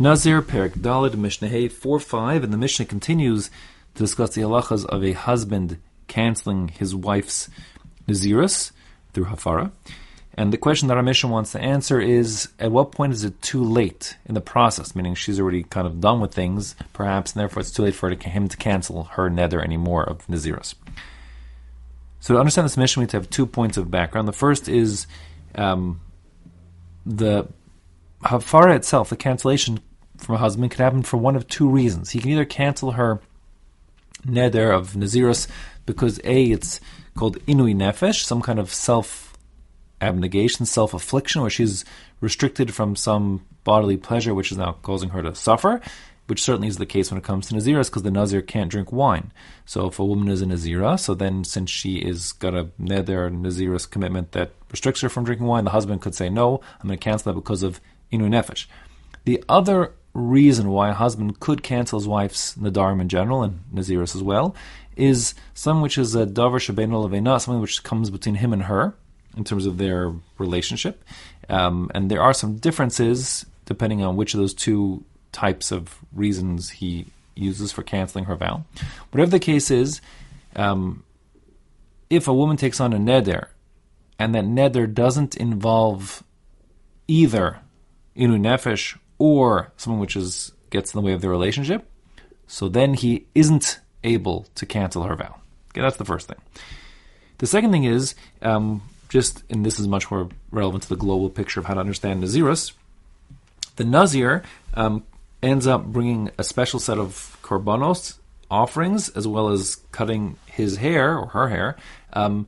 Nazir Perik Dalid Mishnah Hey 4 5, and the Mishnah continues to discuss the halachas of a husband canceling his wife's Nazirus through Hafara. And the question that our Mishnah wants to answer is at what point is it too late in the process? Meaning she's already kind of done with things, perhaps, and therefore it's too late for him to cancel her neder anymore of Nazirus. So to understand this Mishnah, we need to have two points of background. The first is um, the Hafara itself, the cancellation from a husband can happen for one of two reasons. He can either cancel her neder of Nazirus because A, it's called Inui Nefesh, some kind of self abnegation, self affliction, where she's restricted from some bodily pleasure which is now causing her to suffer, which certainly is the case when it comes to Naziras, because the Nazir can't drink wine. So if a woman is a Nazira, so then since she is got a neder Naziras commitment that restricts her from drinking wine, the husband could say, No, I'm going to cancel that because of Inu Nefesh. The other reason why a husband could cancel his wife's nadarim in general and naziris as well is something which is a davar shabeno levena, something which comes between him and her in terms of their relationship. Um, and there are some differences depending on which of those two types of reasons he uses for canceling her vow. Whatever the case is, um, if a woman takes on a neder and that neder doesn't involve either inu nefesh or someone which is gets in the way of the relationship, so then he isn't able to cancel her vow. Okay, that's the first thing. The second thing is um, just, and this is much more relevant to the global picture of how to understand Nazirus. The Nazir um, ends up bringing a special set of korbanos offerings as well as cutting his hair or her hair um,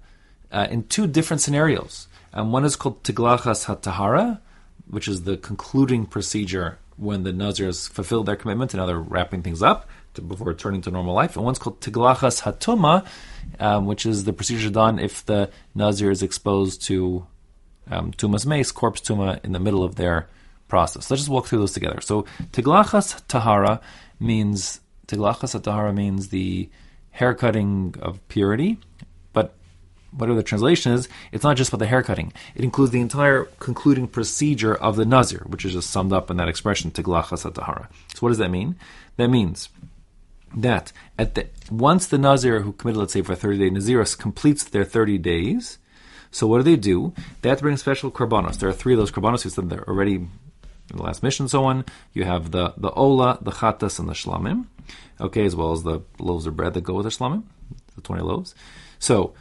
uh, in two different scenarios. Um, one is called Tiglachas HaTahara, which is the concluding procedure when the Nazirs fulfill their commitment and now they're wrapping things up to, before returning to normal life. And one's called Tiglachas Hatuma, um, which is the procedure done if the Nazir is exposed to um, Tumas mace, corpse Tuma, in the middle of their process. Let's just walk through those together. So Tiglachas Tahara means Tiglachas Tahara means the haircutting of purity whatever the translation is, it's not just about the haircutting. It includes the entire concluding procedure of the Nazir, which is just summed up in that expression, Tiglachas Tahara. So what does that mean? That means that at the once the Nazir who committed, let's say, for 30 day Naziris completes their 30 days, so what do they do? They have to bring special korbanos. There are three of those korbanos. We said they're already in the last Mishnah, so on. You have the, the ola, the chatas, and the shlamim, okay, as well as the loaves of bread that go with the shlamim, the 20 loaves. So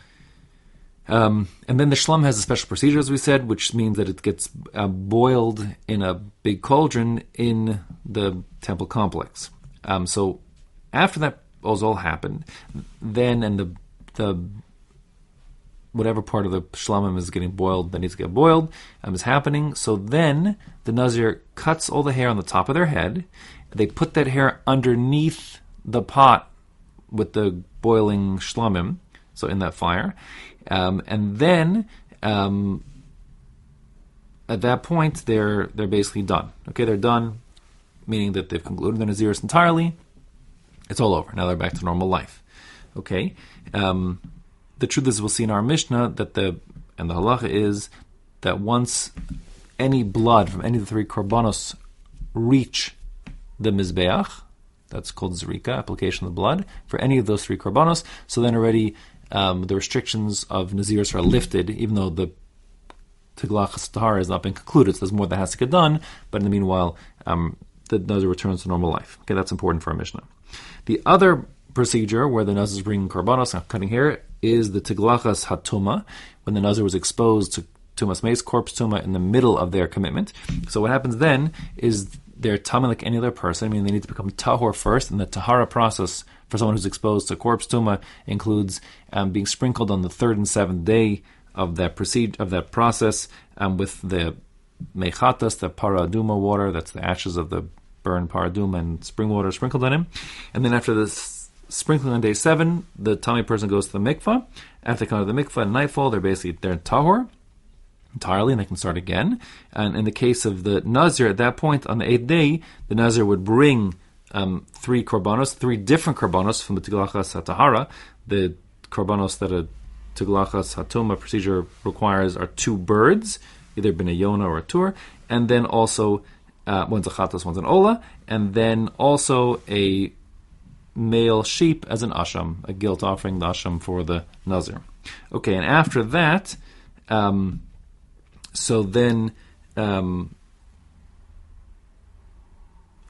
um, and then the shlum has a special procedure, as we said, which means that it gets uh, boiled in a big cauldron in the temple complex. Um, so after that was all happened, then and the the whatever part of the shlamim is getting boiled that needs to get boiled um, is happening. So then the nazir cuts all the hair on the top of their head. They put that hair underneath the pot with the boiling shlamim, so in that fire, um, and then um, at that point they're they're basically done. Okay, they're done, meaning that they've concluded their naziris entirely. It's all over. Now they're back to normal life. Okay. Um, the truth is, we'll see in our Mishnah that the and the halacha is that once any blood from any of the three korbanos reach the mizbeach, that's called zrika, application of the blood, for any of those three korbanos, so then already um, the restrictions of Naziris are lifted, even though the Tiglach Tahara has not been concluded. So there's more that has to get done, but in the meanwhile, um, the Nazir returns to normal life. Okay, that's important for our Mishnah. The other procedure where the Nazir is bringing korbanos, cutting hair, is the Tiglachas Hatuma, when the Nazir was exposed to Tumas Mace, corpse Tuma, in the middle of their commitment. So what happens then is they're tummy like any other person. I mean, they need to become tahor first, and the tahara process for someone who's exposed to corpse tuma includes um, being sprinkled on the third and seventh day of that proceed of that process um, with the mechatas, the paraduma water. That's the ashes of the burned paraduma and spring water sprinkled on him. And then after this sprinkling on day seven, the tummy person goes to the mikvah. After they come to the mikvah at nightfall, they're basically they're tahor entirely and they can start again. And in the case of the Nazir, at that point, on the eighth day, the Nazir would bring um, three korbanos, three different korbanos from the Tiglachas HaTahara. The korbanos that a Tiglachas HaTuma procedure requires are two birds, either Yona or a Tur, and then also uh, one's a chatas, one's an ola, and then also a male sheep as an asham, a guilt offering, the asham for the nazir. Okay, and after that, um, so then, um,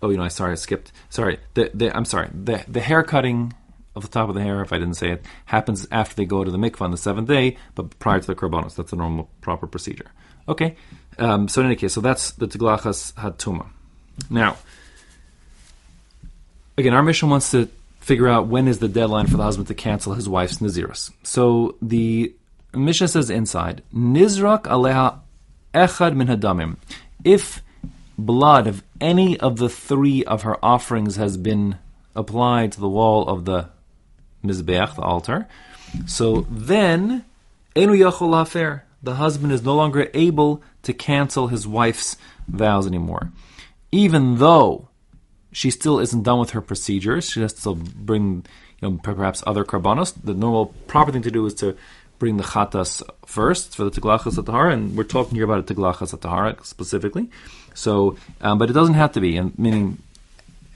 oh, you know, I sorry, I skipped. Sorry, the, the I'm sorry. The the hair cutting of the top of the hair, if I didn't say it, happens after they go to the mikvah on the seventh day, but prior to the korbanos. That's the normal proper procedure. Okay. Um, so in any case, so that's the tiglachas hatuma. Now, again, our Mishnah wants to figure out when is the deadline for the husband to cancel his wife's naziris. So the Mishnah says inside, Nizrak aleha echad min hadamim. If blood of any of the three of her offerings has been applied to the wall of the mizbeach, the altar, so then enu yachol. The husband is no longer able to cancel his wife's vows anymore, even though she still isn't done with her procedures. She has to bring, you know, perhaps other karbanos. The normal proper thing to do is to bring the chatas first for the tiglachas at and we're talking here about a tiglachas at specifically. So, um, but it doesn't have to be, and meaning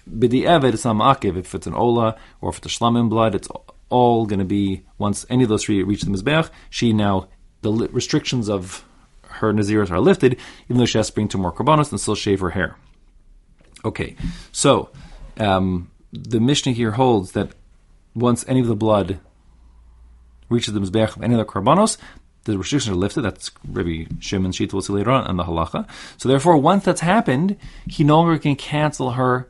b'di eved is akiv if it's an ola or if it's a shlamim blood, it's all going to be once any of those three reach the mizbeach. She now the restrictions of her naziris are lifted, even though she has to bring two more karbanos and still shave her hair. Okay, so um, the Mishnah here holds that once any of the blood reaches the mizbeach of any of the karbanos, the restrictions are lifted. That's Rabbi Shimon Shita will see later on in the halacha. So therefore, once that's happened, he no longer can cancel her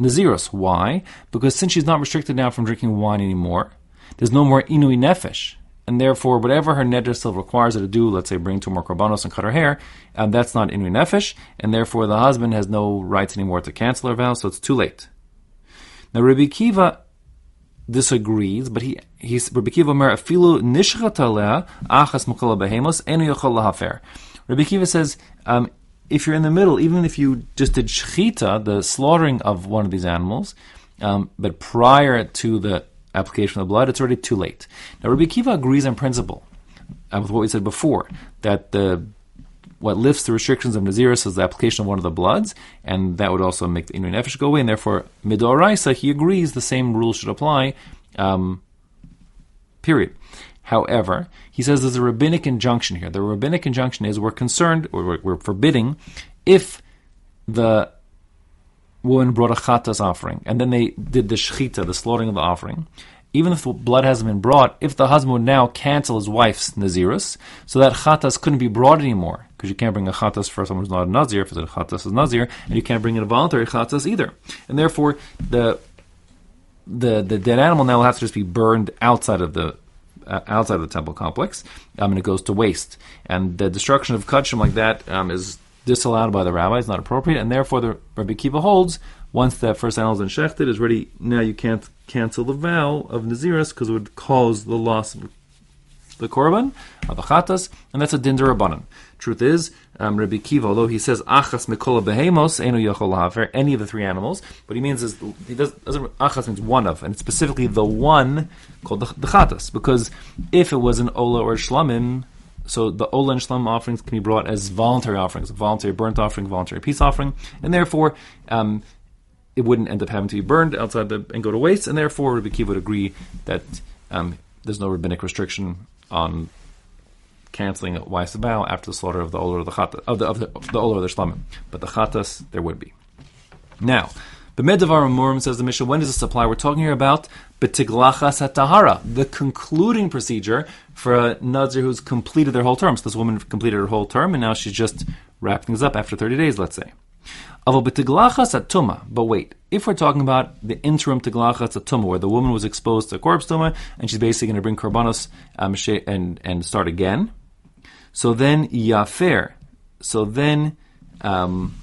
naziros. Why? Because since she's not restricted now from drinking wine anymore, there's no more inui nefesh and therefore whatever her neder still requires her to do, let's say bring two more korbanos and cut her hair, um, that's not inu nefesh, and therefore the husband has no rights anymore to cancel her vow, so it's too late. Now Rabbi Akiva disagrees, but he he's Rabbi Akiva afilu achas mukala behemos enu yochol lahafer. Rabbi Akiva says. Um, if you're in the middle, even if you just did shechita, the slaughtering of one of these animals, um, but prior to the application of the blood, it's already too late. Now, Rabbi Akiva agrees in principle uh, with what we said before that the what lifts the restrictions of Naziris is the application of one of the bloods, and that would also make the Inu Nefesh go away, and therefore, Midoraisa, he agrees the same rules should apply, um, period. However, he says there's a rabbinic injunction here. The rabbinic injunction is we're concerned, or we're, forbidding, if the woman brought a chatas offering, and then they did the shechita, the slaughtering of the offering. Even if the blood hasn't been brought, if the husband would now cancel his wife's nazirus, so that chatas couldn't be brought anymore, because you can't bring a chatas for someone who's not a nazir, if it's a chatas is nazir, and you can't bring in a voluntary chatas either. And therefore, the the the dead animal now will have to just be burned outside of the uh, outside of the temple complex, um, and it goes to waste. And the destruction of kachim like that um, is disallowed by the rabbis, not appropriate, and therefore the Rabbi Akiva holds once that first animal is shechted is ready. Now you can't cancel the vow of naziris because it would cause the loss of the korban of the chatas, and that's a din rabbanon. Truth is, um, Rabbi Akiva, although he says achas mikola behemos enu yachol lahafer, any of the three animals, what he means is he does, doesn't achas means one of, and it's specifically the one called the, the chatas, because if it was an ola or shlamim, so the Ola and Shlam offerings can be brought as voluntary offerings, voluntary burnt offering, voluntary peace offering, and therefore um, it wouldn't end up having to be burned outside the and go to waste, and therefore Rabbi Akiva would agree that um, there's no rabbinic restriction on canceling vow after the slaughter of the older or the Chata, of the of the, of the Ola or the Shlamim, but the Chatas there would be. Now, the Medavar Amurim says the Mishnah, when does this apply? We're talking here about Betiglachas Tahara, the concluding procedure for a Nazir who's completed their whole term. So this woman completed her whole term and now she's just wrapping things up after 30 days, let's say. But wait, if we're talking about the interim tiglachas atuma, where the woman was exposed to corpse tuma and she's basically going to bring korbanos um, and and start again, so then yafer, so then um,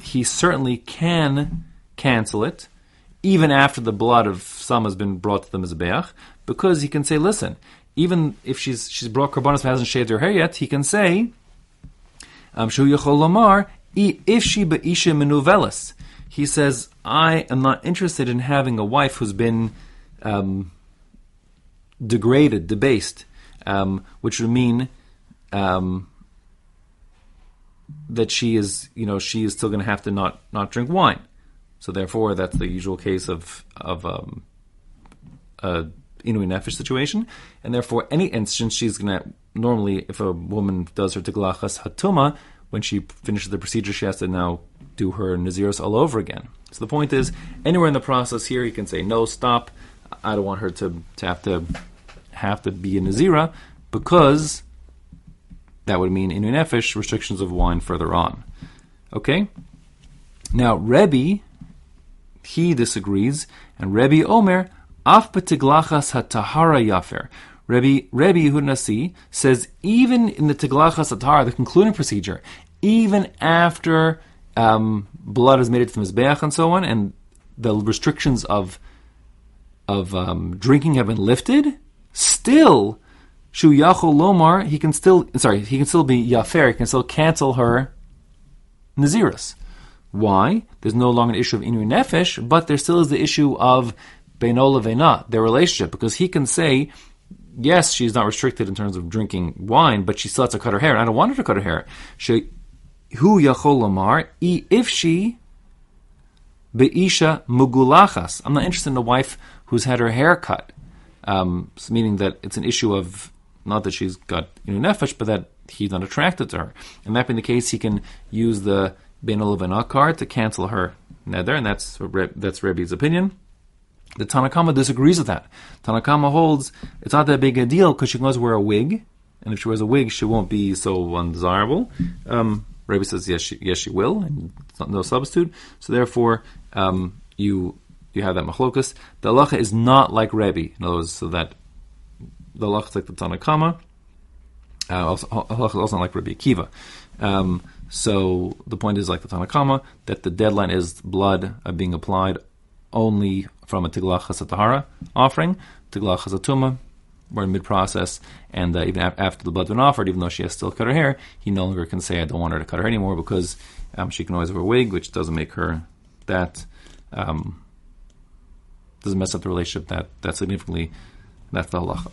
he certainly can cancel it, even after the blood of some has been brought to the mizbeach, because he can say, listen, even if she's she's brought korbanos and hasn't shaved her hair yet, he can say, um, if she be'isha menuvelis, he says, I am not interested in having a wife who's been um, degraded, debased, um, which would mean um, that she is, you know, she is still going to have to not not drink wine. So therefore, that's the usual case of of um, a inui nefesh situation, and therefore, any instance she's going to normally, if a woman does her tiglachas hatuma, when she finishes the procedure, she has to now do her naziros all over again. So the point is, anywhere in the process here, he can say no, stop. I don't want her to, to have to have to be a nazira because that would mean inu nefesh restrictions of wine further on. Okay. Now Rebbe, he disagrees, and Rebbe Omer af betiglachas hatahara yafer. Rebbe Rebbe Yehud says even in the tiglachas hatahara, the concluding procedure, even after um, blood has made it from his beach and so on, and the restrictions of of um, drinking have been lifted, still Shu Yachol Lomar, he can still sorry, he can still be Yafer, he can still cancel her Naziris. Why? There's no longer an issue of Inu Nefesh, but there still is the issue of Beinola Vena, their relationship, because he can say, yes, she's not restricted in terms of drinking wine, but she still has to cut her hair, and I don't want her to cut her hair. She, who Yachol Lomar, if she Be'isha Mugulachas. I'm not interested in a wife who's had her hair cut. Um, meaning that it's an issue of not that she's got you know, nefesh, but that he's not attracted to her. And that being the case, he can use the Ben card to cancel her neder, and that's that's Rebbe's opinion. The Tanna Kamma disagrees with that. Tanna Kamma holds it's not that big a deal because she can always wear a wig, and if she wears a wig, she won't be so undesirable. Um, Rebbe says yes, she, yes, she will, and it's no substitute. So therefore, um, you you have that machlokas. The halacha is not like Rebbe. In other words, so that the halacha is like the Tanna Kamma. Uh, also, is also not like Rabbi Akiva. Um, so the point is like the Tanna Kamma that the deadline is blood being applied only from a tiglachas hatahara offering. Tiglachas hatuma, we're in mid process, and uh, even after the blood's been offered, even though she has still cut her hair, he no longer can say I don't want her to cut her anymore because um, she can always wear a wig, which doesn't make her that um, doesn't mess up the relationship that that significantly. That's the halacha.